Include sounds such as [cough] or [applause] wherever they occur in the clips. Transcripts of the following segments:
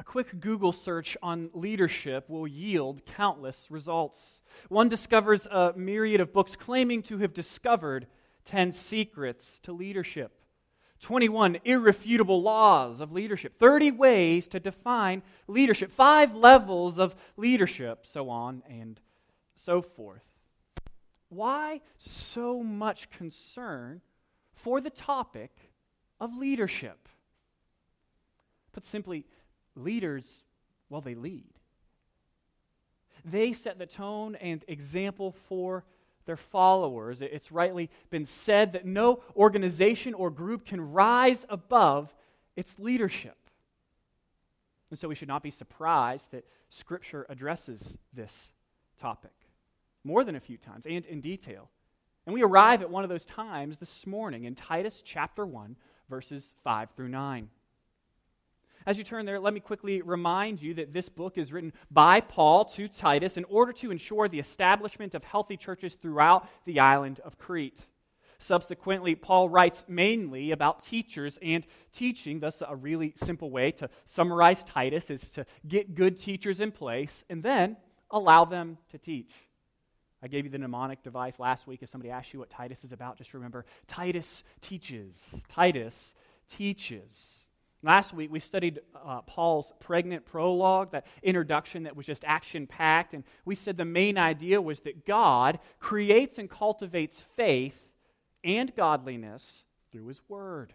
A quick Google search on leadership will yield countless results. One discovers a myriad of books claiming to have discovered 10 secrets to leadership, 21 irrefutable laws of leadership, 30 ways to define leadership, five levels of leadership, so on and so forth. Why so much concern for the topic of leadership? Put simply, leaders, well, they lead. They set the tone and example for their followers. It's rightly been said that no organization or group can rise above its leadership. And so we should not be surprised that Scripture addresses this topic more than a few times and in detail. And we arrive at one of those times this morning in Titus chapter 1, verses 5 through 9. As you turn there, let me quickly remind you that this book is written by Paul to Titus in order to ensure the establishment of healthy churches throughout the island of Crete. Subsequently, Paul writes mainly about teachers and teaching. Thus, a really simple way to summarize Titus is to get good teachers in place and then allow them to teach. I gave you the mnemonic device last week. If somebody asks you what Titus is about, just remember Titus teaches. Titus teaches. Last week, we studied uh, Paul's pregnant prologue, that introduction that was just action packed. And we said the main idea was that God creates and cultivates faith and godliness through his word.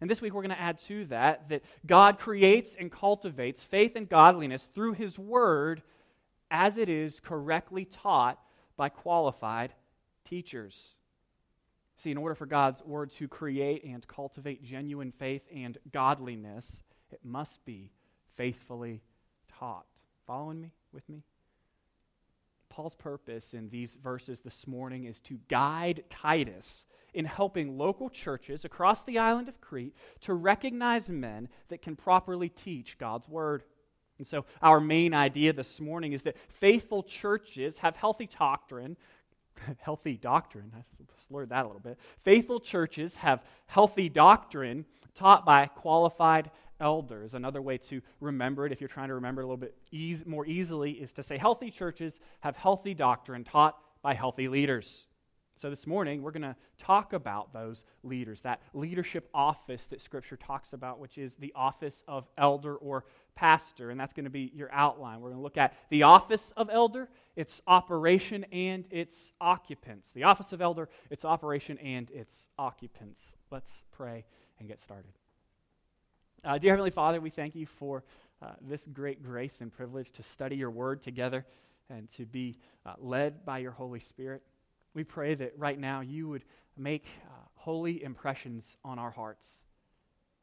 And this week, we're going to add to that that God creates and cultivates faith and godliness through his word as it is correctly taught by qualified teachers. See, in order for God's word to create and cultivate genuine faith and godliness, it must be faithfully taught. Following me? With me? Paul's purpose in these verses this morning is to guide Titus in helping local churches across the island of Crete to recognize men that can properly teach God's word. And so, our main idea this morning is that faithful churches have healthy doctrine [laughs] healthy doctrine. I slurred that a little bit. Faithful churches have healthy doctrine taught by qualified elders. Another way to remember it, if you're trying to remember it a little bit easy, more easily, is to say healthy churches have healthy doctrine taught by healthy leaders. So, this morning, we're going to talk about those leaders, that leadership office that Scripture talks about, which is the office of elder or pastor. And that's going to be your outline. We're going to look at the office of elder, its operation, and its occupants. The office of elder, its operation, and its occupants. Let's pray and get started. Uh, dear Heavenly Father, we thank you for uh, this great grace and privilege to study your word together and to be uh, led by your Holy Spirit. We pray that right now you would make uh, holy impressions on our hearts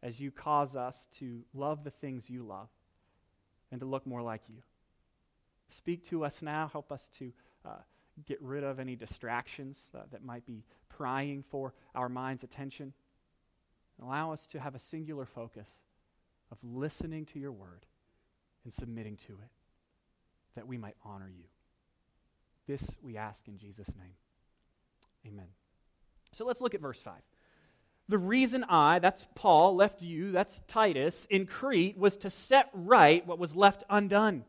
as you cause us to love the things you love and to look more like you. Speak to us now. Help us to uh, get rid of any distractions uh, that might be prying for our mind's attention. Allow us to have a singular focus of listening to your word and submitting to it, that we might honor you. This we ask in Jesus' name. Amen. So let's look at verse 5. The reason I, that's Paul, left you, that's Titus, in Crete was to set right what was left undone.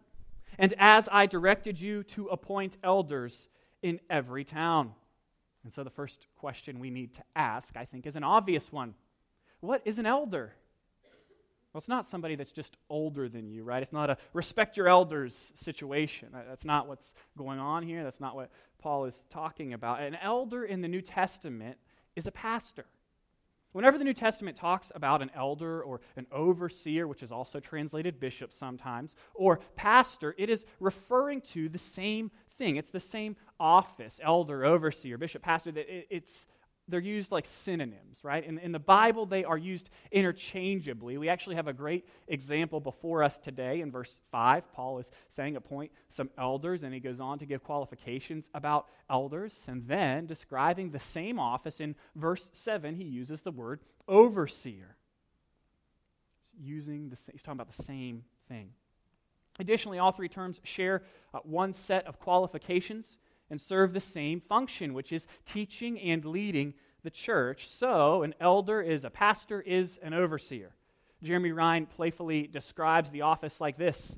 And as I directed you to appoint elders in every town. And so the first question we need to ask, I think, is an obvious one What is an elder? Well, it's not somebody that's just older than you, right? It's not a respect your elders situation. Uh, that's not what's going on here. That's not what Paul is talking about. An elder in the New Testament is a pastor. Whenever the New Testament talks about an elder or an overseer, which is also translated bishop sometimes, or pastor, it is referring to the same thing. It's the same office elder, overseer, bishop, pastor. It's they're used like synonyms, right? In, in the Bible, they are used interchangeably. We actually have a great example before us today in verse 5. Paul is saying, appoint some elders, and he goes on to give qualifications about elders. And then, describing the same office in verse 7, he uses the word overseer. He's, using the, he's talking about the same thing. Additionally, all three terms share uh, one set of qualifications and serve the same function, which is teaching and leading the church. So, an elder is a pastor, is an overseer. Jeramie Rinne playfully describes the office like this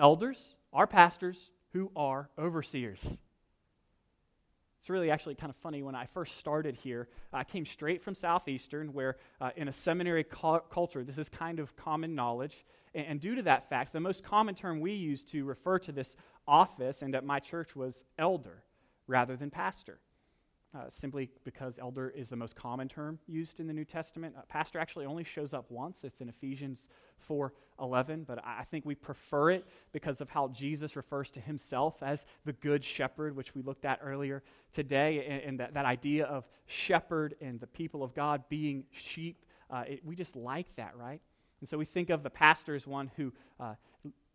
Elders are pastors who are overseers. It's really actually kind of funny. When I first started here, I came straight from Southeastern, where uh, in a seminary cu- culture, this is kind of common knowledge. And, and, due to that fact, the most common term we use to refer to this office and at my church was elder rather than pastor uh, simply because elder is the most common term used in the New Testament. Uh, pastor actually only shows up once. It's in Ephesians 4:11, but I think we prefer it because of how Jesus refers to himself as the good shepherd, which we looked at earlier today, and, and that, that idea of shepherd and the people of God being sheep. Uh, it, we just like that, right? And so we think of the pastor as one who uh,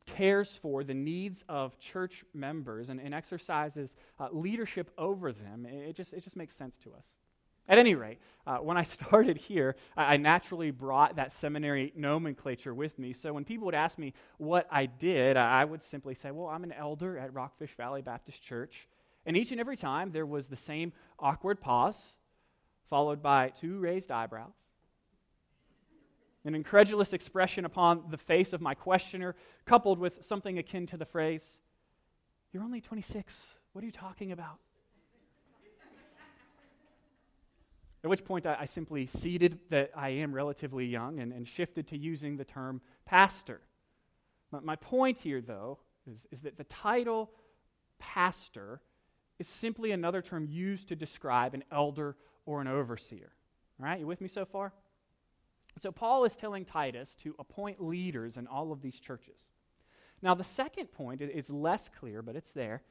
cares for the needs of church members and, and exercises uh, leadership over them. It just, it just makes sense to us. At any rate, uh, when I [laughs] started here, I, I, naturally brought that seminary nomenclature with me. So when people would ask me what I did, I would simply say, Well, I'm an elder at Rockfish Valley Baptist Church. And each and every time, there was the same awkward pause, followed by two raised eyebrows an incredulous expression upon the face of my questioner, coupled with something akin to the phrase, You're only 26. What are you talking about? At which point I, I, simply ceded that I am relatively young and, and shifted to using the term pastor. My, my point here, though, is, is that the title pastor is simply another term used to describe an elder or an overseer. All right, you with me so far? So, Paul is telling Titus to appoint leaders in all of these churches. Now, the second point is less clear, but it's there,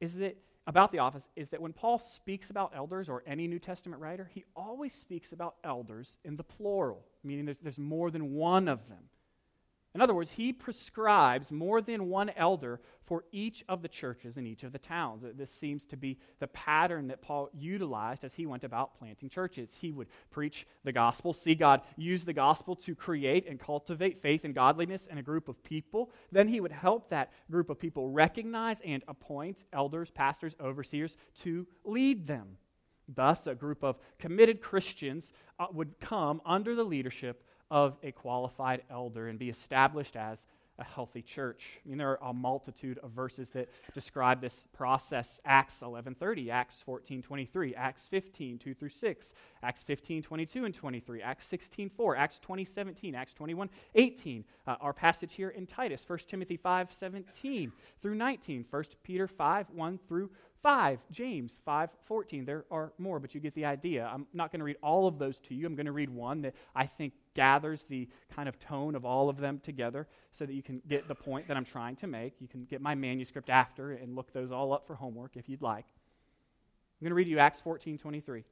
is that about the office is that when Paul speaks about elders or any New Testament writer, he always speaks about elders in the plural, meaning there's, there's more than one of them. In other words, he prescribes more than one elder for each of the churches in each of the towns. This seems to be the pattern that Paul utilized as he went about planting churches. He would preach the gospel, see God use the gospel to create and cultivate faith and godliness in a group of people. Then he would help that group of people recognize and appoint elders, pastors, overseers to lead them. Thus, a group of committed Christians uh, would come under the leadership of a qualified elder and be established as a healthy church. I mean, there are a multitude of verses that describe this process. Acts 11.30, Acts 14.23, Acts 15, 2 through 6, Acts 15, 22 and 23, Acts 16, 4, Acts 20, 17, Acts 21, 18. Uh, our passage here in Titus, 1 Timothy 5, 17 through 19, 1 Peter 5, 1 through 5, James 5, 14. There are more, but you get the idea. I'm not going to read all of those to you. I'm going to read one that I think gathers the kind of tone of all of them together so that you can get the point that I'm trying to make. You can get my manuscript after and look those all up for homework if you'd like. I'm going to read you Acts 14, 23.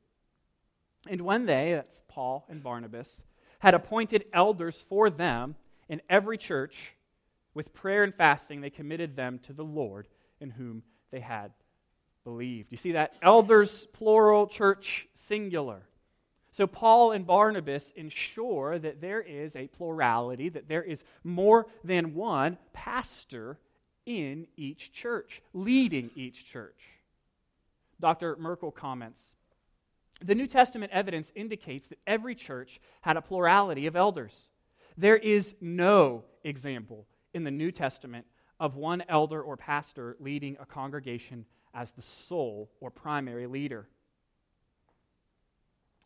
And when they, that's Paul and Barnabas, had appointed elders for them in every church, with prayer and fasting, they committed them to the Lord in whom they had believed. You see that? Elders, plural, church, singular. So, Paul and Barnabas ensure that there is a plurality, that there is more than one pastor in each church, leading each church. Dr. Merkle comments The New Testament evidence indicates that every church had a plurality of elders. There is no example in the New Testament of one elder or pastor leading a congregation as the sole or primary leader.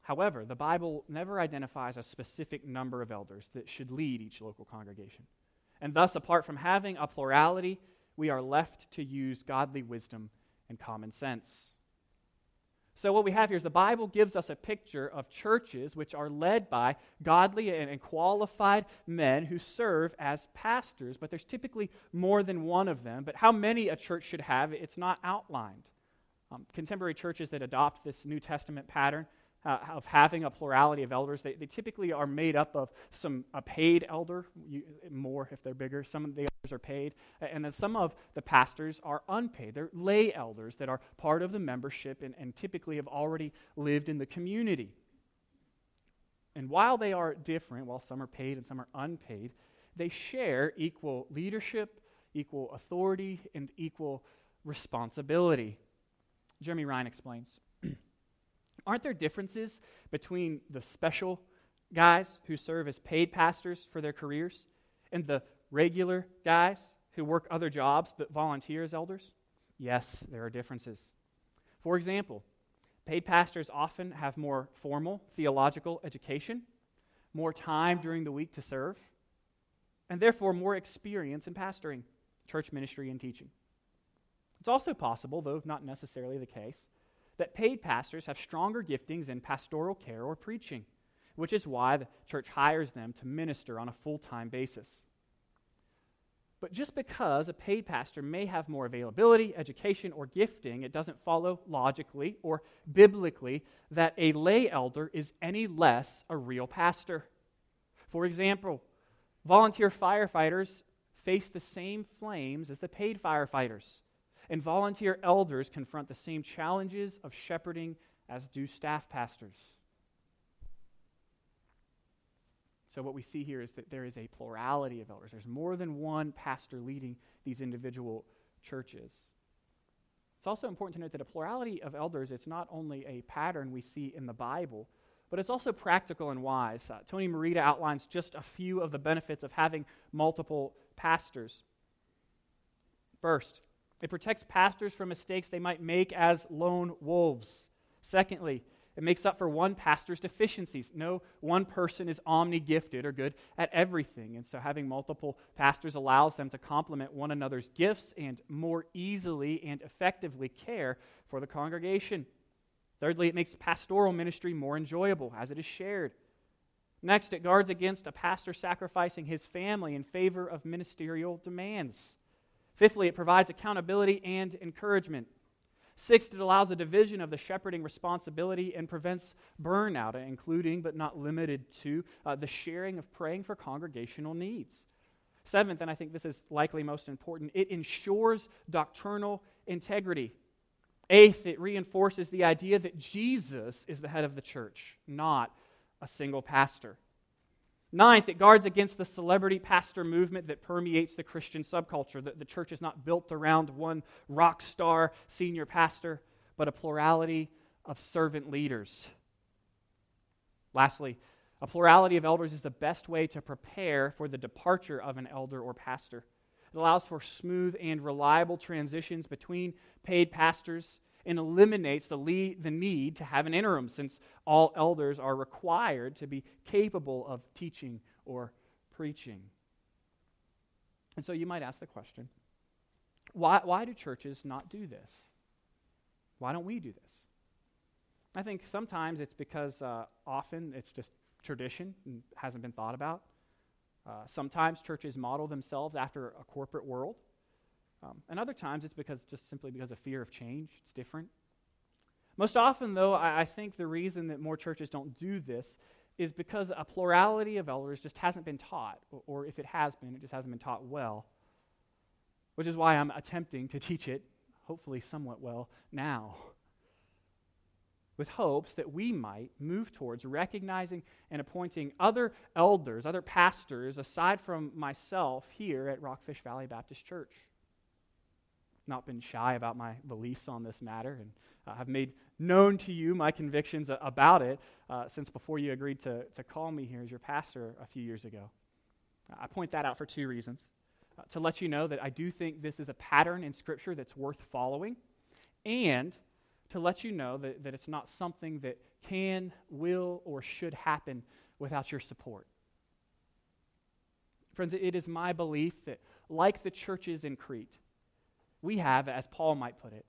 However, the Bible never identifies a specific number of elders that should lead each local congregation. And thus, apart from having a plurality, we are left to use godly wisdom and common sense. So, what we have here is the Bible gives us a picture of churches which are led by godly and qualified men who serve as pastors, but there's typically more than one of them. But how many a church should have, it's not outlined. Um, contemporary churches that adopt this New Testament pattern uh, of having a plurality of elders. They, they typically are made up of some a paid elder, you, more if they're bigger. Some of the elders are paid, and then some of the pastors are unpaid. They're lay elders that are part of the membership and, and typically have already lived in the community. And while they are different, while some are paid and some are unpaid, they share equal leadership, equal authority, and equal responsibility. Jeramie Rinne explains. Aren't there differences between the special guys who serve as paid pastors for their careers and the regular guys who work other jobs but volunteer as elders? Yes, there are differences. For example, paid pastors often have more formal theological education, more time during the week to serve, and therefore more experience in pastoring, church ministry, and teaching. It's also possible, though not necessarily the case, that paid pastors have stronger giftings in pastoral care or preaching, which is why the church hires them to minister on a full time basis. But just because a paid pastor may have more availability, education, or gifting, it doesn't follow logically or biblically that a lay elder is any less a real pastor. For example, volunteer firefighters face the same flames as the paid firefighters, and volunteer elders confront the same challenges of shepherding as do staff pastors. So, what we see here is that there is a plurality of elders. There's more than one pastor leading these individual churches. It's also important to note that a plurality of elders, it's not only a pattern we see in the Bible, but it's also practical and wise. Uh, Tony Merida outlines just a few of the benefits of having multiple pastors. First, it protects pastors from mistakes they might make as lone wolves. Secondly, it makes up for one pastor's deficiencies. No one person is omni gifted or good at everything. And so having multiple pastors allows them to complement one another's gifts and more easily and effectively care for the congregation. Thirdly, it makes pastoral ministry more enjoyable as it is shared. Next, it guards against a pastor sacrificing his family in favor of ministerial demands. Fifthly, it provides accountability and encouragement. Sixth, it allows a division of the shepherding responsibility and prevents burnout, including but not limited to uh, the sharing of praying for congregational needs. Seventh, and I think this is likely most important, it ensures doctrinal integrity. Eighth, it reinforces the idea that Jesus is the head of the church, not a single pastor. Ninth, it guards against the celebrity pastor movement that permeates the Christian subculture. The, the church is not built around one rock star senior pastor, but a plurality of servant leaders. Lastly, a plurality of elders is the best way to prepare for the departure of an elder or pastor. It allows for smooth and reliable transitions between paid pastors and eliminates the, the need to have an interim, since all elders are required to be capable of teaching or preaching. And so you might ask the question why, why do churches not do this? Why don't we do this? I think sometimes it's because uh, often it's just tradition and hasn't been thought about. Uh, sometimes churches model themselves after a corporate world. Um, and other times it's because just simply because of fear of change. It's different. Most often, though, I, I think the reason that more churches don't do this is because a plurality of elders just hasn't been taught, or, or if it has been, it just hasn't been taught well. Which is why I'm attempting to teach it, hopefully somewhat well, now with hopes that we might move towards recognizing and appointing other elders, other pastors, aside from myself here at Rockfish Valley Baptist Church not been shy about my beliefs on this matter and uh, have made known to you my convictions about it uh, since before you agreed to, to call me here as your pastor a few years ago. I point that out for two reasons. Uh, to let you know that I do think this is a pattern in Scripture that's worth following, and to let you know that, that it's not something that can, will, or should happen without your support. Friends, it is my belief that, like the churches in Crete, we have, as Paul might put it,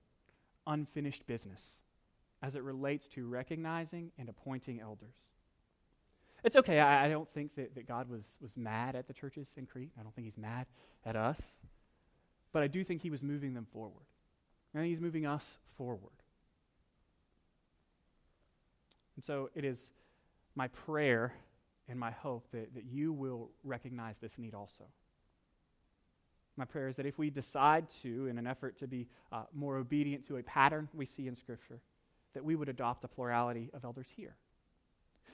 unfinished business as it relates to recognizing and appointing elders. It's okay. I, I, don't think that, that God was, was mad at the churches in Crete. I don't think he's mad at us. But I do think he was moving them forward. I think he's moving us forward. And so it is my prayer and my hope that, that you will recognize this need also. My prayer is that if we decide to, in an effort to be uh, more obedient to a pattern we see in Scripture, that we would adopt a plurality of elders here.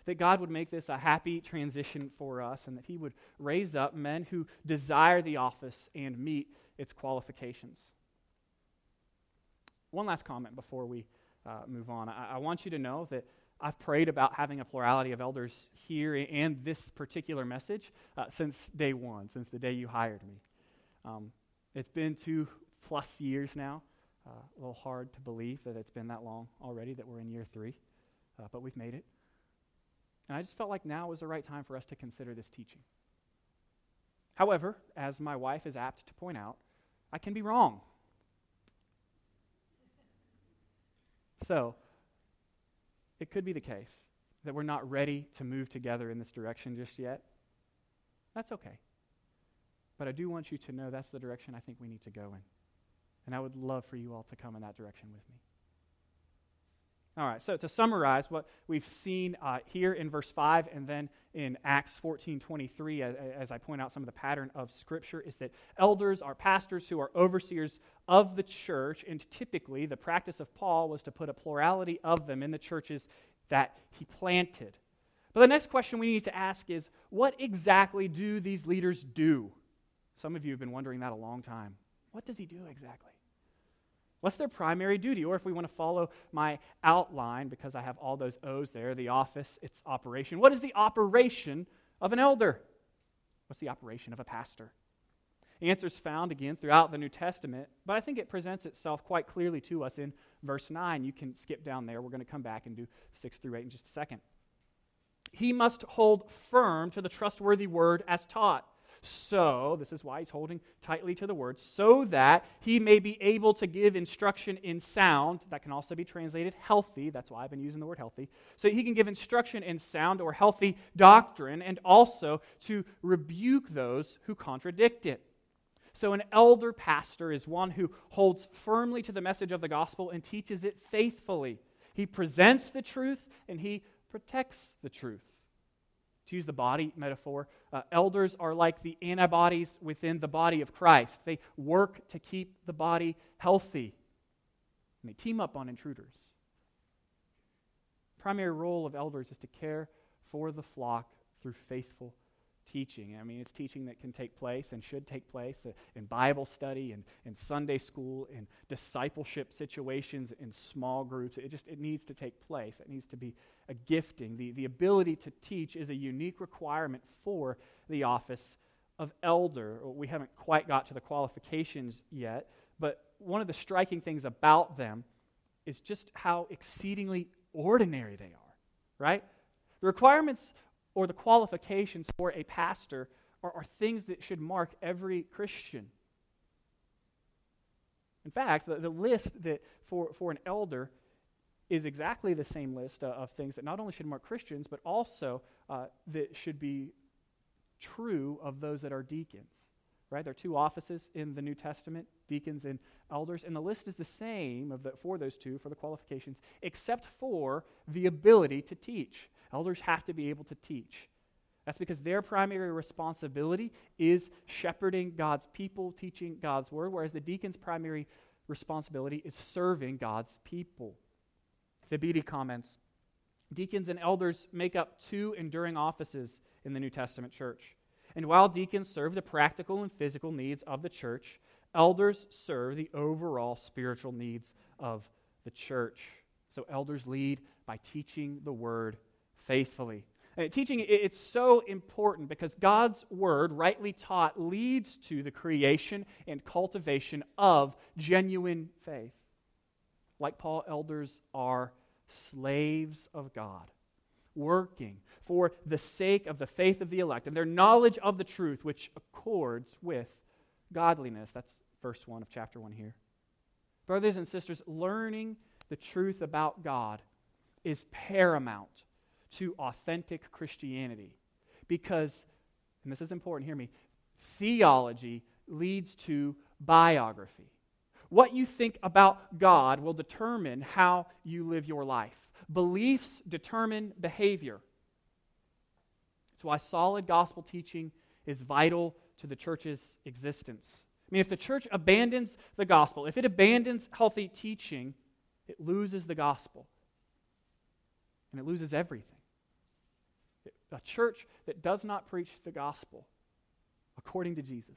That God would make this a happy transition for us and that He would raise up men who desire the office and meet its qualifications. One last comment before we uh, move on. I, I want you to know that I've prayed about having a plurality of elders here and this particular message uh, since day one, since the day you hired me. Um, it's been two plus years now. Uh, a little hard to believe that it's been that long already, that we're in year three, uh, but we've made it. And I just felt like now was the right time for us to consider this teaching. However, as my wife is apt to point out, I can be wrong. So, it could be the case that we're not ready to move together in this direction just yet. That's okay. But I do want you to know that's the direction I think we need to go in. And I would love for you all to come in that direction with me. All right, so to summarize what we've seen uh, here in verse 5 and then in Acts 14 23, as, as, I point out some of the pattern of Scripture, is that elders are pastors who are overseers of the church, and typically the practice of Paul was to put a plurality of them in the churches that he planted. But the next question we need to ask is what exactly do these leaders do? Some of you have been wondering that a long time. What does he do exactly? What's their primary duty? Or if we want to follow my outline, because I have all those O's there, the office, its operation. What is the operation of an elder? What's the operation of a pastor? Answers found again throughout the New Testament, but I think it presents itself quite clearly to us in verse 9. You can skip down there. We're going to come back and do 6 through 8 in just a second. He must hold firm to the trustworthy word as taught so, this is why he's holding tightly to the word, so that he may be able to give instruction in sound. That can also be translated healthy. That's why I've been using the word healthy. So he can give instruction in sound or healthy doctrine and also to rebuke those who contradict it. So, an elder pastor is one who holds firmly to the message of the gospel and teaches it faithfully. He presents the truth and he protects the truth. To use the body metaphor, uh, elders are like the antibodies within the body of Christ. They work to keep the body healthy, and they team up on intruders. Primary role of elders is to care for the flock through faithful teaching. I mean, it's teaching that can take place and should take place uh, in Bible study and in Sunday school, in discipleship situations, in small groups. It just it needs to take place. It needs to be a gifting. The, the ability to teach is a unique requirement for the office of elder. We haven't quite got to the qualifications yet, but one of the striking things about them is just how exceedingly ordinary they are, right? The requirements or the qualifications for a pastor are, are things that should mark every Christian. In fact, the, the list that for, for an elder is exactly the same list uh, of things that not only should mark Christians, but also uh, that should be true of those that are deacons. Right? There are two offices in the New Testament, deacons and elders, and the list is the same the, for those two, for the qualifications, except for the ability to teach. Elders have to be able to teach. That's because their primary responsibility is shepherding God's people, teaching God's word, whereas the deacon's primary responsibility is serving God's people. The comments Deacons and elders make up two enduring offices in the New Testament church. And while deacons serve the practical and physical needs of the church, elders serve the overall spiritual needs of the church. So, elders lead by teaching the word faithfully. Uh, teaching, it's so important because God's word, rightly taught, leads to the creation and cultivation of genuine faith. Like Paul, elders are slaves of God, working for the sake of the faith of the elect and their knowledge of the truth, which accords with godliness. That's verse 1 of chapter 1 here. Brothers and sisters, learning the truth about God is paramount to authentic Christianity. Because, and this is important, hear me, theology leads to biography. What you think about God will determine how you live your life. Beliefs determine behavior. That's why solid gospel teaching is vital to the church's existence. I mean, if the church abandons the gospel, if it abandons healthy teaching, it loses the gospel. And it loses everything. A church that does not preach the gospel according to Jesus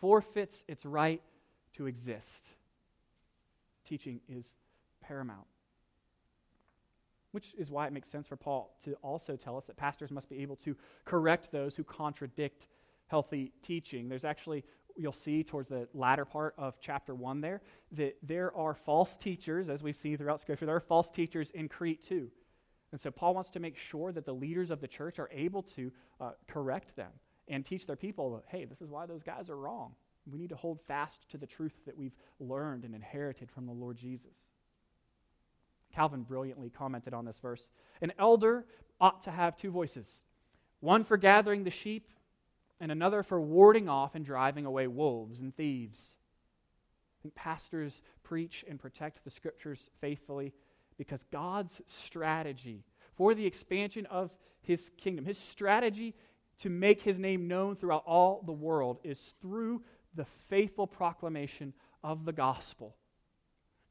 forfeits its right to exist. Teaching is paramount. which is why it makes sense for Paul to also tell us that pastors must be able to correct those who contradict healthy teaching. There's actually, you'll see towards the latter part of chapter 1 there, that there are false teachers, as we see throughout Scripture, there are false teachers in Crete too. And so Paul wants to make sure that the leaders of the church are able to uh, correct them and teach their people hey, this is why those guys are wrong. We need to hold fast to the truth that we've learned and inherited from the Lord Jesus. Calvin brilliantly commented on this verse. An elder ought to have two voices one for gathering the sheep, and another for warding off and driving away wolves and thieves. Think pastors preach and protect the scriptures faithfully because God's strategy for the expansion of his kingdom, his strategy to make his name known throughout all the world, is through the faithful proclamation of the gospel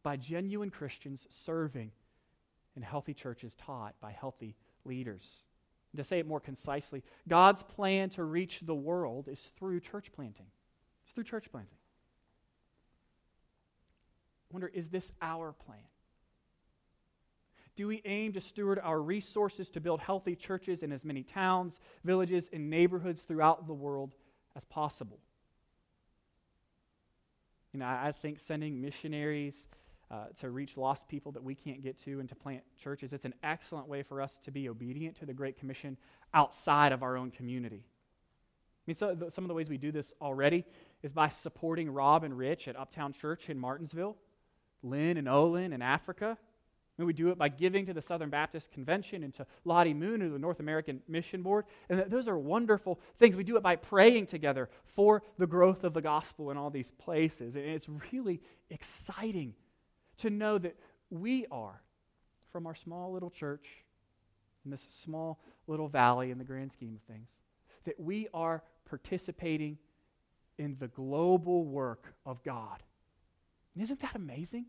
by genuine Christians serving in healthy churches taught by healthy leaders. And to say it more concisely, God's plan to reach the world is through church planting. It's through church planting. I wonder, is this our plan? Do we aim to steward our resources to build healthy churches in as many towns, villages, and neighborhoods throughout the world as possible? You know, I, I think sending missionaries uh, to reach lost people that we can't get to and to plant churches, it's an excellent way for us to be obedient to the Great Commission outside of our own community. I mean, so, some of the ways we do this already is by supporting Rob and Rich at Uptown Church in Martinsville, Lynn and Olin in Africa. Mean, we do it by giving to the Southern Baptist Convention and to Lottie Moon and the North American Mission Board. And those are wonderful things. We do it by praying together for the growth of the gospel in all these places. And it's really exciting to know that we are, from our small little church in this small little valley in the grand scheme of things, that we are participating in the global work of God. And isn't that amazing?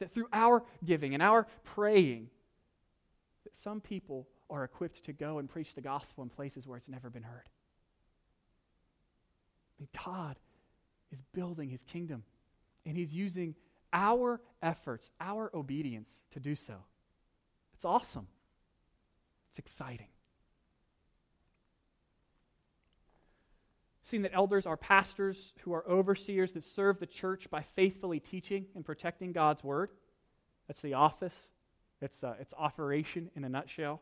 That through our giving and our praying, that some people are equipped to go and preach the gospel in places where it's never been heard. And God is building his kingdom, and he's using our efforts, our obedience to do so. It's awesome. It's exciting. Seeing that elders are pastors who are overseers that serve the church by faithfully teaching and protecting God's word. That's the office, it's, uh, its operation in a nutshell.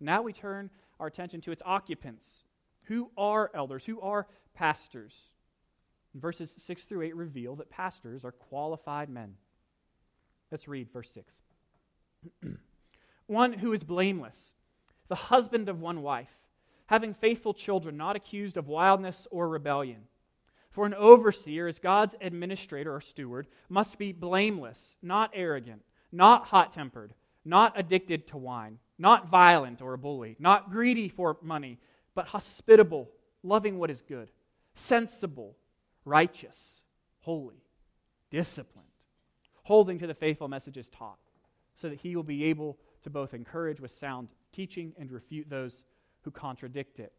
Now we turn our attention to its occupants. Who are elders? Who are pastors? verses 6 through 8 reveal that pastors are qualified men. Let's read verse 6. [clears throat] one who is blameless, the husband of one wife having faithful children, not accused of wildness or rebellion. For an overseer, as God's administrator or steward, must be blameless, not arrogant, not hot tempered, not addicted to wine, not violent or a bully, not greedy for money, but hospitable, loving what is good, sensible, righteous, holy, disciplined, holding to the faithful messages taught, so that he will be able to both encourage with sound teaching and refute those who contradict it.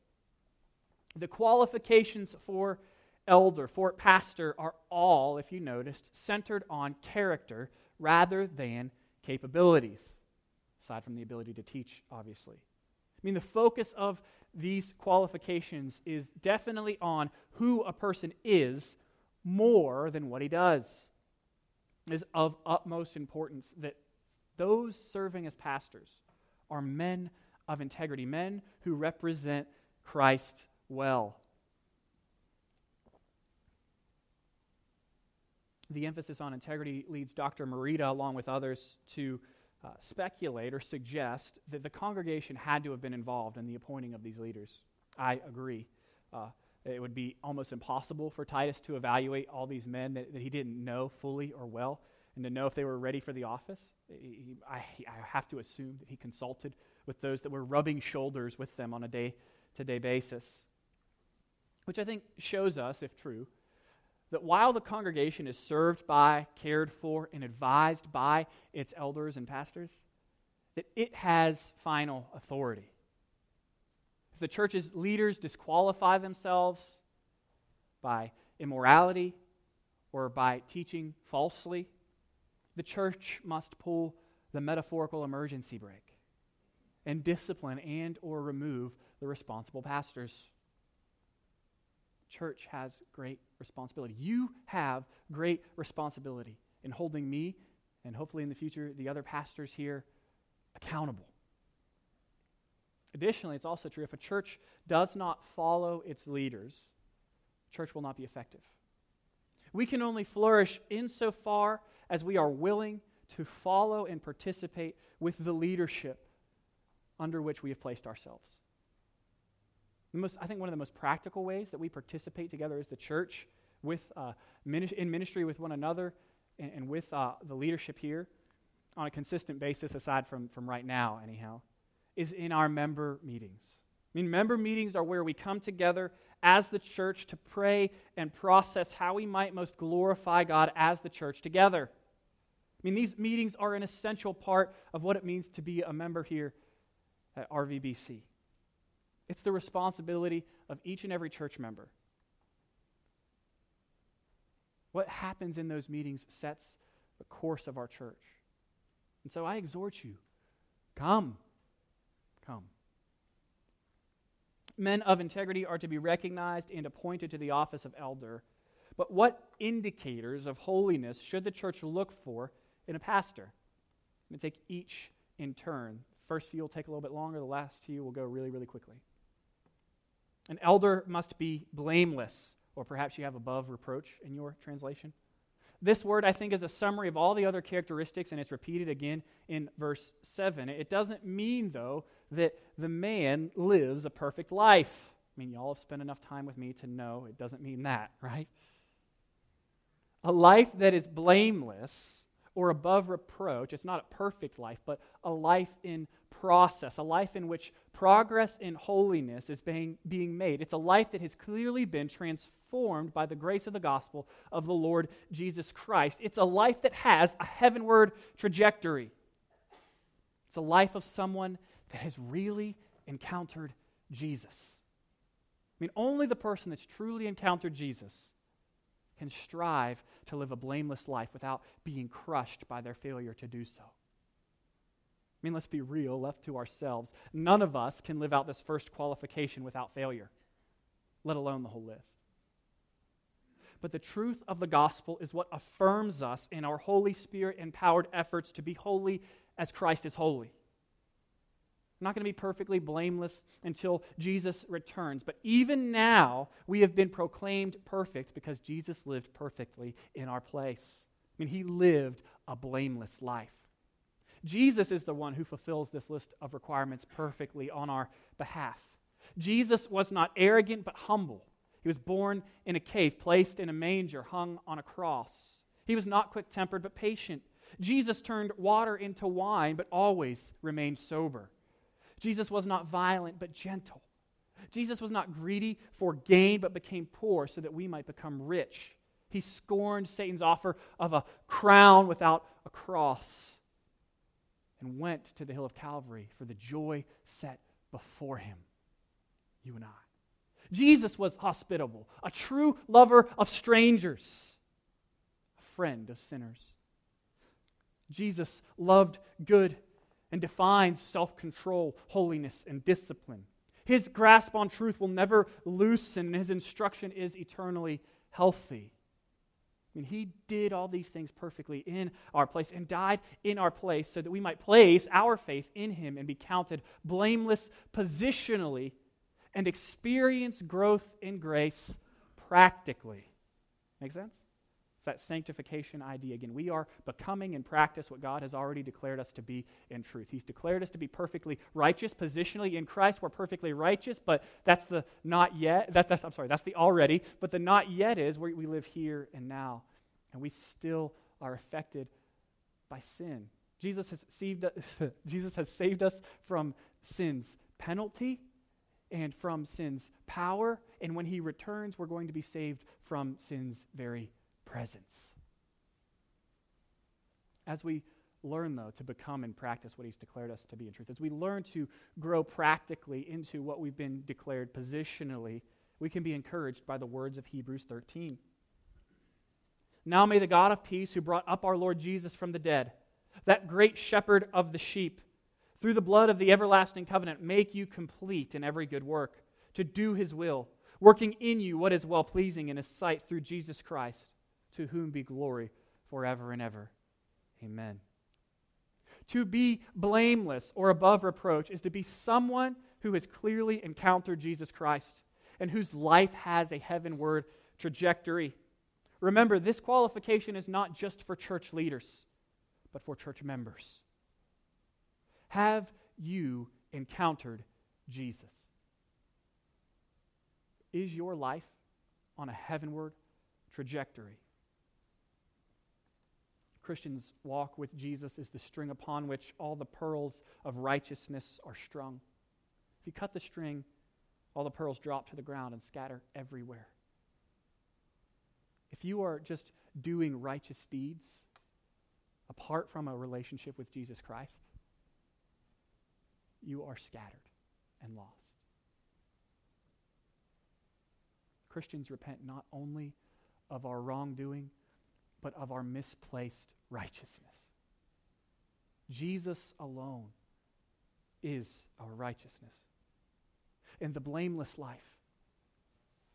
The qualifications for elder, for pastor, are all, if you noticed, centered on character rather than capabilities, aside from the ability to teach, obviously. I mean, the focus of these qualifications is definitely on who a person is more than what he does. It is of utmost importance that those serving as pastors are men of integrity, men who represent Christ well. The emphasis on integrity leads Dr. Merida, along with others, to uh, speculate or suggest that the congregation had to have been involved in the appointing of these leaders. I agree. Uh, it would be almost impossible for Titus to evaluate all these men that, that he didn't know fully or well and to know if they were ready for the office. He, I, I have to assume that he consulted with those that were rubbing shoulders with them on a day to day basis. Which I think shows us, if true, that while the congregation is served by, cared for, and advised by its elders and pastors, that it has final authority. If the church's leaders disqualify themselves by immorality or by teaching falsely, the church must pull the metaphorical emergency brake and discipline and or remove the responsible pastors. Church has great responsibility. You have great responsibility in holding me and hopefully in the future the other pastors here accountable. Additionally, it's also true if a church does not follow its leaders, church will not be effective. We can only flourish insofar as we are willing to follow and participate with the leadership under which we have placed ourselves. Most, I think one of the most practical ways that we participate together as the church with, uh, in ministry with one another and, and with uh, the leadership here on a consistent basis, aside from, from right now, anyhow, is in our member meetings. I mean, member meetings are where we come together as the church to pray and process how we might most glorify God as the church together. I mean, these meetings are an essential part of what it means to be a member here at RVBC. It's the responsibility of each and every church member. What happens in those meetings sets the course of our church. And so I exhort you come. Come. Men of integrity are to be recognized and appointed to the office of elder. But what indicators of holiness should the church look for in a pastor? I'm going to take each in turn. First few will take a little bit longer, the last few will go really, really quickly. An elder must be blameless, or perhaps you have above reproach in your translation. This word, I think, is a summary of all the other characteristics, and it's repeated again in verse 7. It doesn't mean, though, that the man lives a perfect life. I mean, y'all have spent enough time with me to know it doesn't mean that, right? A life that is blameless or above reproach, it's not a perfect life, but a life in process, a life in which progress in holiness is being, being made. It's a life that has clearly been transformed by the grace of the gospel of the Lord Jesus Christ. It's a life that has a heavenward trajectory. It's a life of someone that has really encountered Jesus. I mean, only the person that's truly encountered Jesus can strive to live a blameless life without being crushed by their failure to do so. I mean, let's be real, left to ourselves. None of us can live out this first qualification without failure, let alone the whole list. But the truth of the gospel is what affirms us in our Holy Spirit empowered efforts to be holy as Christ is holy. Not going to be perfectly blameless until Jesus returns. But even now, we have been proclaimed perfect because Jesus lived perfectly in our place. I mean, he lived a blameless life. Jesus is the one who fulfills this list of requirements perfectly on our behalf. Jesus was not arrogant, but humble. He was born in a cave, placed in a manger, hung on a cross. He was not quick tempered, but patient. Jesus turned water into wine, but always remained sober. Jesus was not violent, but gentle. Jesus was not greedy for gain, but became poor so that we might become rich. He scorned Satan's offer of a crown without a cross and went to the hill of Calvary for the joy set before him. You and I. Jesus was hospitable, a true lover of strangers, a friend of sinners. Jesus loved good and defines self control, holiness, and discipline. His grasp on truth will never loosen, and his instruction is eternally healthy. I mean, he did all these things perfectly in our place and died in our place so that we might place our faith in him and be counted blameless positionally and experience growth in grace practically. Make sense? It's that sanctification idea again. We are becoming in practice what God has already declared us to be in truth. He's declared us to be perfectly righteous. Positionally in Christ, we're perfectly righteous, but that's the not yet. That, that's, I'm sorry, that's the already. But the not yet is where we live here and now. And we still are affected by sin. Jesus has saved, [laughs] Jesus has saved us from sin's penalty and from sin's power. And when he returns, we're going to be saved from sin's very presence. As we learn, though, to become and practice what he's declared us to be in truth, as we learn to grow practically into what we've been declared positionally, we can be encouraged by the words of Hebrews 13. Now may the God of peace, who brought up our Lord Jesus from the dead, that great shepherd of the sheep, through the blood of the everlasting covenant, make you complete in every good work, to do his will, working in you what is well pleasing in his sight through Jesus Christ, to whom be glory forever and ever. Amen. To be blameless or above reproach is to be someone who has clearly encountered Jesus Christ and whose life has a heavenward trajectory. Remember, this qualification is not just for church leaders, but for church members. Have you encountered Jesus? Is your life on a heavenward trajectory? Christians walk with Jesus is the string upon which all the pearls of righteousness are strung. If you cut the string, all the pearls drop to the ground and scatter everywhere. If you are just doing righteous deeds apart from a relationship with Jesus Christ, you are scattered and lost. Christians repent not only of our wrongdoing, but of our misplaced righteousness. Jesus alone is our righteousness. And the blameless life,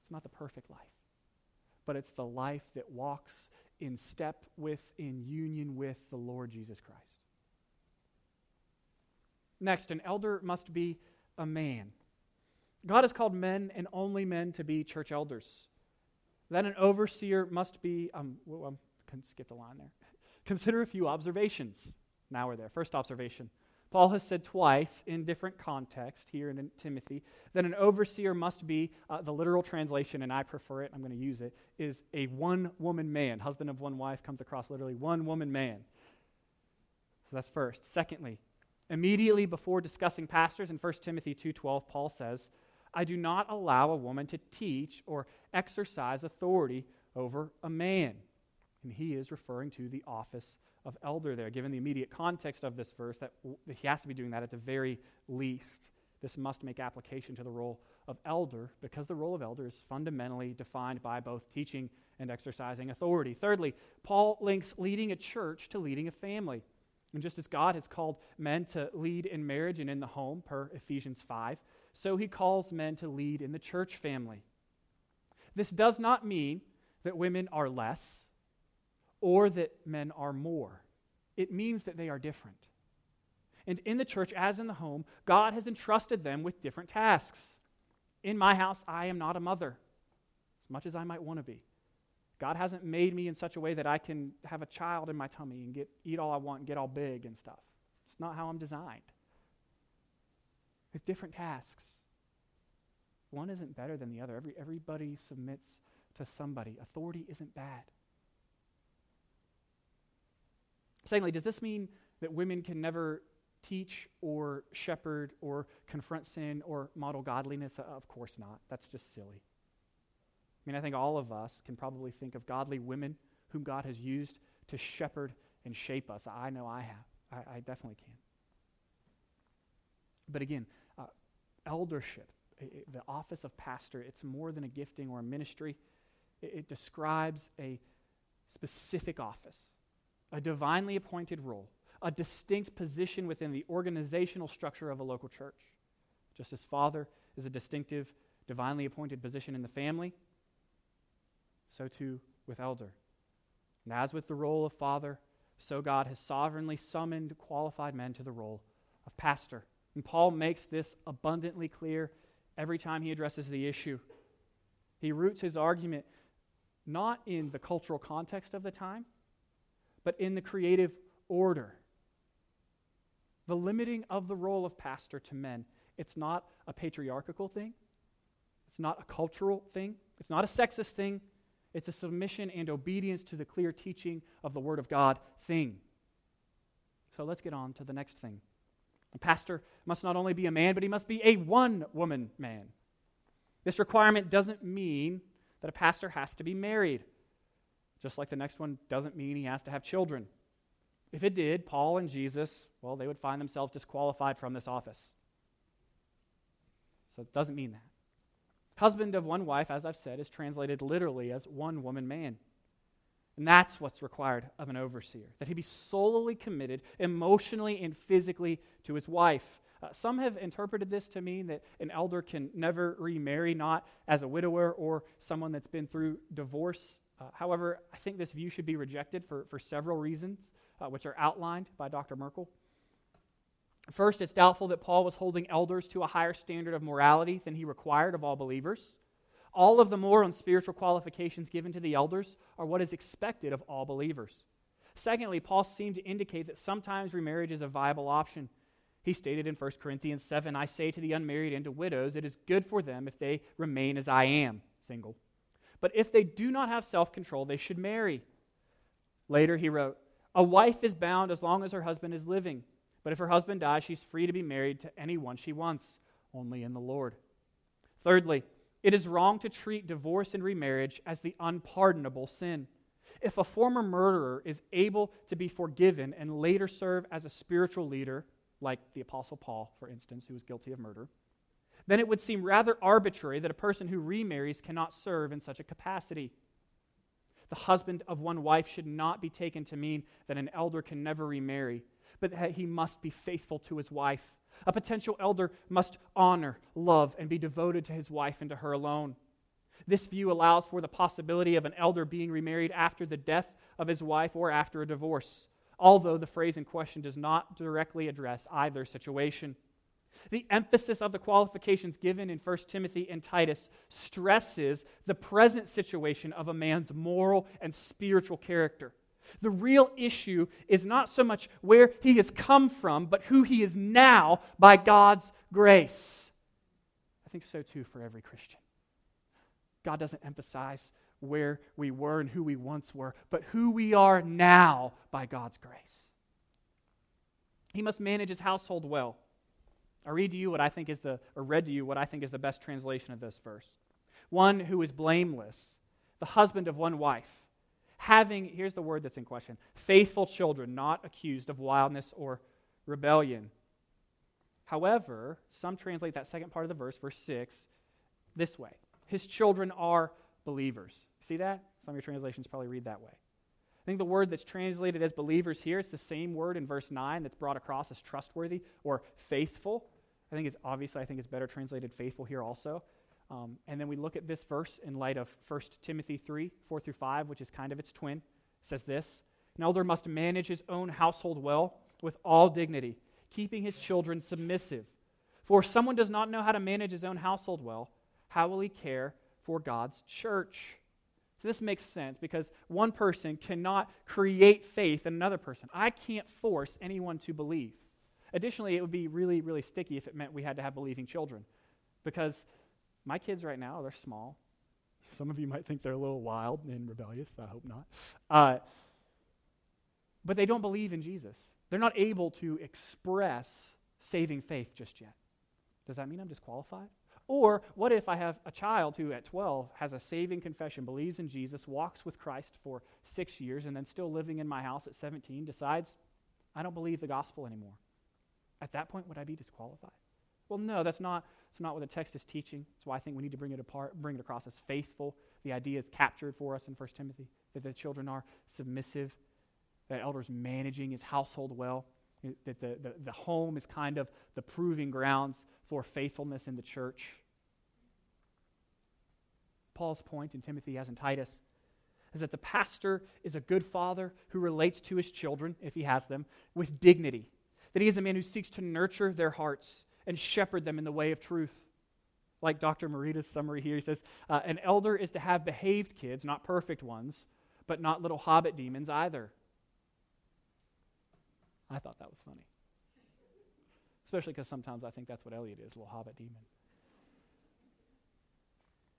it's not the perfect life, but it's the life that walks in step with, in union with the Lord Jesus Christ. Next, an elder must be a man. God has called men and only men to be church elders. Then an overseer must be, um, well, I skipped a line there. [laughs] Consider a few observations. Now we're there. First observation Paul has said twice in different contexts here in Timothy that an overseer must be, uh, the literal translation, and I prefer it, I'm going to use it, is a one woman man. Husband of one wife comes across literally one woman man. So that's first. Secondly, immediately before discussing pastors in 1 Timothy 2:12, Paul says, "I do not allow a woman to teach or exercise authority over a man." And he is referring to the office of elder there, given the immediate context of this verse, that he has to be doing that at the very least. This must make application to the role of elder because the role of elder is fundamentally defined by both teaching and exercising authority. Thirdly, Paul links leading a church to leading a family. And just as God has called men to lead in marriage and in the home, per Ephesians 5, so he calls men to lead in the church family. This does not mean that women are less or that men are more. It means that they are different. And in the church, as in the home, God has entrusted them with different tasks. In my house, I am not a mother, as much as I might want to be. God hasn't made me in such a way that I can have a child in my tummy and get, eat all I want and get all big and stuff. It's not how I'm designed. Have different tasks. One isn't better than the other. Every, everybody submits to somebody. Authority isn't bad. Secondly, does this mean that women can never teach or shepherd or confront sin or model godliness? Of course not. That's just silly. I mean, I think all of us can probably think of godly women whom God has used to shepherd and shape us. I know I have. I, I definitely can. But again, uh, eldership, it, the office of pastor, it's more than a gifting or a ministry. It, it describes a specific office a divinely appointed role, a distinct position within the organizational structure of a local church. Just as father is a distinctive, divinely appointed position in the family, so too with elder. And as with the role of father, so God has sovereignly summoned qualified men to the role of pastor. And Paul makes this abundantly clear every time he addresses the issue. He roots his argument not in the cultural context of the time, but in the creative order. The limiting of the role of pastor to men, it's not a patriarchal thing, it's not a cultural thing, it's not a sexist thing, it's a submission and obedience to the clear teaching of the Word of God thing. So let's get on to the next thing. A pastor must not only be a man, but he must be a one woman man. This requirement doesn't mean that a pastor has to be married just like the next one doesn't mean he has to have children. If it did, Paul and Jesus, well, they would find themselves disqualified from this office. So it doesn't mean that. Husband of one wife, as I've said, is translated literally as one woman man. And that's what's required of an overseer, that he be solely committed emotionally and physically to his wife. Uh, some have interpreted this to mean that an elder can never remarry, not as a widower or someone that's been through divorce. Uh, however, I think this view should be rejected for, for several reasons, uh, which are outlined by Dr. Merkle. First, it's doubtful that Paul was holding elders to a higher standard of morality than he required of all believers. All of the moral and spiritual qualifications given to the elders are what is expected of all believers. Secondly, Paul seemed to indicate that sometimes remarriage is a viable option. He stated in 1 Corinthians 7 I say to the unmarried and to widows, it is good for them if they remain as I am, single. But if they do not have self control, they should marry. Later, he wrote, A wife is bound as long as her husband is living. But if her husband dies, she's free to be married to anyone she wants, only in the Lord. Thirdly, it is wrong to treat divorce and remarriage as the unpardonable sin. If a former murderer is able to be forgiven and later serve as a spiritual leader, like the Apostle Paul, for instance, who was guilty of murder, then it would seem rather arbitrary that a person who remarries cannot serve in such a capacity. The husband of one wife should not be taken to mean that an elder can never remarry, but that he must be faithful to his wife a potential elder must honor, love, and be devoted to his wife and to her alone. This view allows for the possibility of an elder being remarried after the death of his wife or after a divorce, although the phrase in question does not directly address either situation. The emphasis of the qualifications given in 1 Timothy and Titus stresses the present situation of a man's moral and spiritual character. The real issue is not so much where he has come from, but who he is now by God's grace. I think so too for every Christian. God doesn't emphasize where we were and who we once were, but who we are now by God's grace. He must manage his household well. I read to you what I think is the, or read to you what I think is the best translation of this verse. One who is blameless, the husband of one wife having, here's the word that's in question, faithful children, not accused of wildness or rebellion. However, some translate that second part of the verse, verse 6, this way His children are believers. See that? Some of your translations probably read that way. I think the word that's translated as believers here, it's the same word in verse 9 that's brought across as trustworthy or faithful. I think it's obviously, I think it's better translated faithful here also. Um, and then we look at this verse in light of 1 Timothy 3 4 through 5, which is kind of its twin. It says this An elder must manage his own household well with all dignity, keeping his children submissive. For if someone does not know how to manage his own household well, how will he care for God's church? So this makes sense because one person cannot create faith in another person. I can't force anyone to believe. Additionally, it would be really, really sticky if it meant we had to have believing children because my kids right now, they're small. Some of you might think they're a little wild and rebellious. I hope not. Uh, but they don't believe in Jesus. They're not able to express saving faith just yet. Does that mean I'm disqualified? Or what if I have a child who at 12 has a saving confession, believes in Jesus, walks with Christ for six years, and then still living in my house at 17 decides, I don't believe the gospel anymore? At that point, would I be disqualified? Well, no, that's not it's not what the text is teaching. That's why I think we need to bring it apart, bring it across as faithful. The idea is captured for us in 1 Timothy that the children are submissive, that elders managing his household well, that the, the, the home is kind of the proving grounds for faithfulness in the church. Paul's point in Timothy as in Titus is that the pastor is a good father who relates to his children, if he has them, with dignity. That he is a man who seeks to nurture their hearts and shepherd them in the way of truth. Like Dr. Merida's summary here, he says, uh, An elder is to have behaved kids, not perfect ones, but not little hobbit demons either. I thought that was funny. Especially because sometimes I think that's what Elliot is, a little hobbit demon.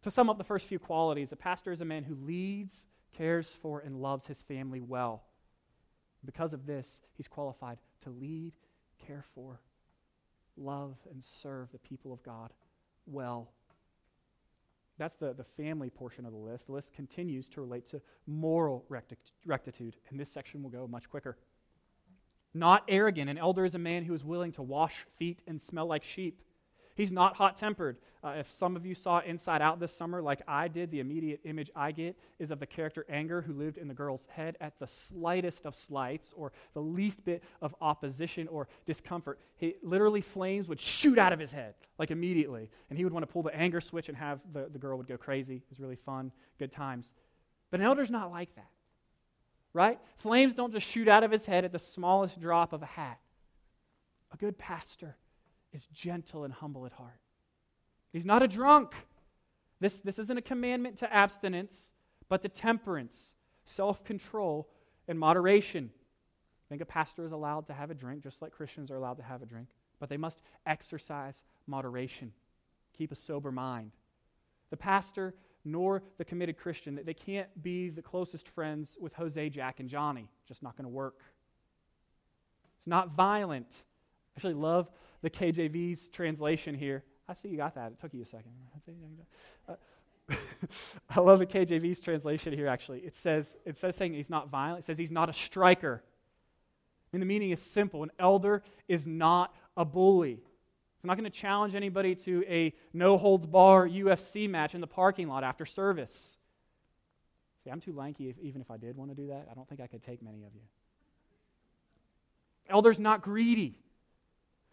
To sum up the first few qualities, a pastor is a man who leads, cares for, and loves his family well. Because of this, he's qualified to lead, care for, love and serve the people of God well. That's the, the family portion of the list. The list continues to relate to moral rectitude, and this section will go much quicker. Not arrogant. An elder is a man who is willing to wash feet and smell like sheep. He's not hot tempered. Uh, if some of you saw Inside Out this summer, like I did, the immediate image I get is of the character Anger, who lived in the girl's head at the slightest of slights or the least bit of opposition or discomfort. He literally flames would shoot out of his head, like immediately. And he would want to pull the anger switch and have the, the girl would go crazy. It was really fun, good times. But an elder's not like that, right? Flames don't just shoot out of his head at the smallest drop of a hat. A good pastor is gentle and humble at heart. He's not a drunk. This, this isn't a commandment to abstinence, but to temperance, self control, and moderation. I think a pastor is allowed to have a drink, just like Christians are allowed to have a drink, but they must exercise moderation, keep a sober mind. The pastor nor the committed Christian, they can't be the closest friends with Jose, Jack, and Johnny. Just not going to work. It's not violent. I actually love the KJV's translation here. I see you got that. It took you a second. Uh, [laughs] I love the KJV's translation here, actually. It says, instead of saying he's not violent, it says he's not a striker. Mean, the meaning is simple. An elder is not a bully. He's not going to challenge anybody to a no holds bar UFC match in the parking lot after service. See, I'm too lanky, if, even if I did want to do that. I don't think I could take many of you. Elder's not greedy.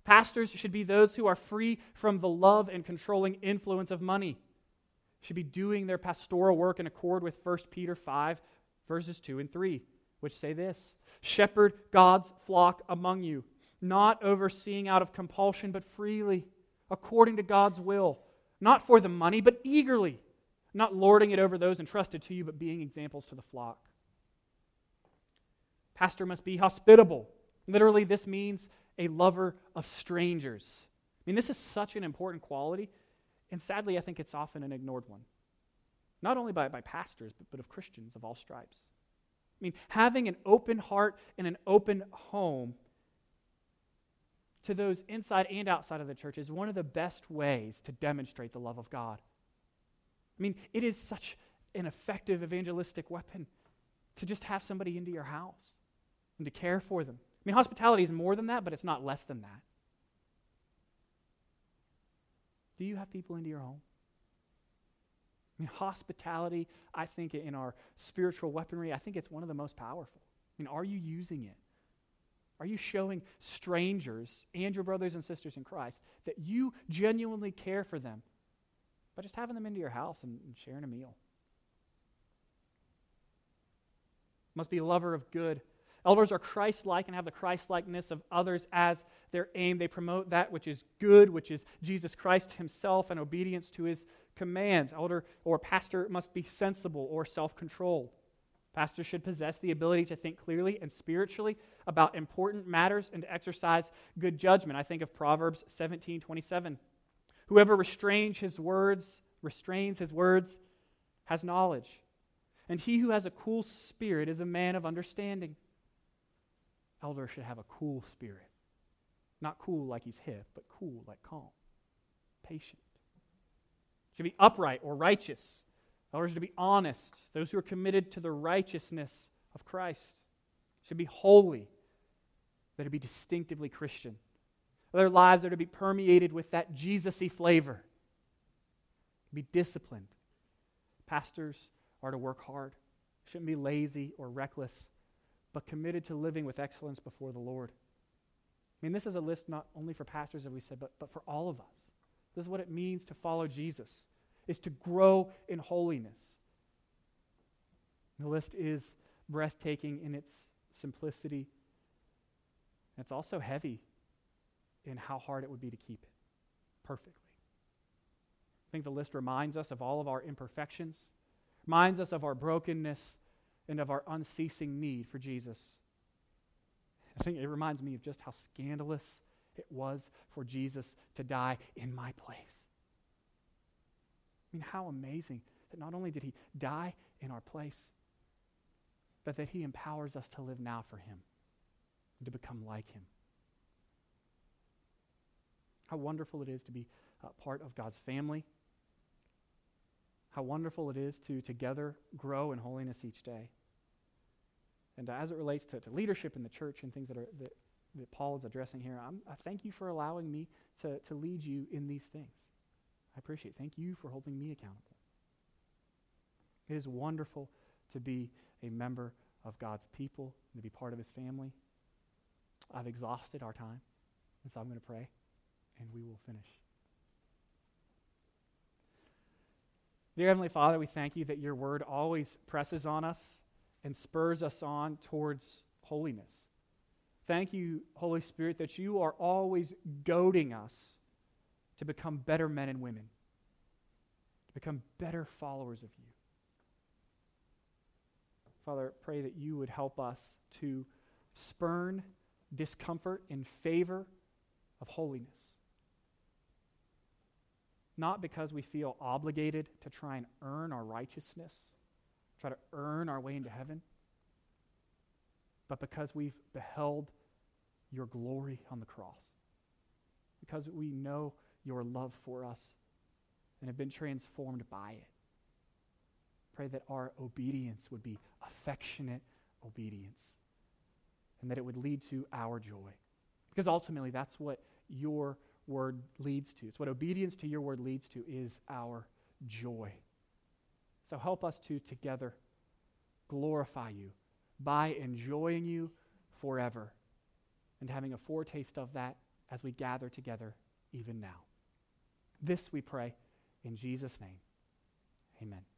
Pastors should be those who are free from the love and controlling influence of money. Should be doing their pastoral work in accord with 1 Peter 5, verses 2 and 3, which say this Shepherd God's flock among you, not overseeing out of compulsion, but freely, according to God's will, not for the money, but eagerly, not lording it over those entrusted to you, but being examples to the flock. Pastor must be hospitable. Literally, this means a lover of strangers. I mean, this is such an important quality, and sadly, I think it's often an ignored one. Not only by, by pastors, but, but of Christians of all stripes. I mean, having an open heart and an open home to those inside and outside of the church is one of the best ways to demonstrate the love of God. I mean, it is such an effective evangelistic weapon to just have somebody into your house and to care for them mean, hospitality is more than that, but it's not less than that. Do you have people into your home? I mean, hospitality, I think, in our spiritual weaponry, I think it's one of the most powerful. I mean, are you using it? Are you showing strangers and your brothers and sisters in Christ that you genuinely care for them by just having them into your house and, and sharing a meal? Must be a lover of good Elders are Christ like and have the Christ likeness of others as their aim. They promote that which is good, which is Jesus Christ himself, and obedience to his commands. Elder or pastor must be sensible or self controlled. Pastors should possess the ability to think clearly and spiritually about important matters and to exercise good judgment. I think of Proverbs 17 27. Whoever restrains his words, restrains his words, has knowledge. And he who has a cool spirit is a man of understanding elder should have a cool spirit. Not cool like he's hip, but cool like calm, patient. Should be upright or righteous. Elders to be honest, those who are committed to the righteousness of Christ. Should be holy, that to be distinctively Christian. Their lives are to be permeated with that Jesus y flavor. Be disciplined. Pastors are to work hard, shouldn't be lazy or reckless but committed to living with excellence before the Lord. I mean, this is a list not only for pastors, as we said, but, but for all of us. This is what it means to follow Jesus, is to grow in holiness. The list is breathtaking in its simplicity. It's also heavy in how hard it would be to keep it perfectly. I think the list reminds us of all of our imperfections, reminds us of our brokenness, and of our unceasing need for Jesus. I think it reminds me of just how scandalous it was for Jesus to die in my place. I mean, how amazing that not only did he die in our place, but that he empowers us to live now for him to become like him. How wonderful it is to be part of God's family how wonderful it is to together grow in holiness each day. And as it relates to, to leadership in the church and things that are, that that Paul is addressing here. I'm, I thank you for allowing me to, to lead you in these things. I appreciate it. Thank you for holding me accountable. It is wonderful to be a member of God's people, and to be part of his family. I've exhausted our time, and so I'm going to pray, and we will finish. Dear Heavenly Father, we thank you that your word always presses on us and spurs us on towards holiness. Thank you, Holy Spirit, that you are always goading us to become better men and women, to become better followers of you. Father, pray that you would help us to spurn discomfort in favor of holiness. Not because we feel obligated to try and earn our righteousness, try to earn our way into heaven, but because we've beheld your glory on the cross. Because we know your love for us and have been transformed by it. Pray that our obedience would be affectionate obedience and that it would lead to our joy. Because ultimately, that's what your word leads to. It's what obedience to your word leads to is our joy. So help us to together glorify you by enjoying you forever and having a foretaste of that as we gather together even now. This we pray in Jesus' name. Amen.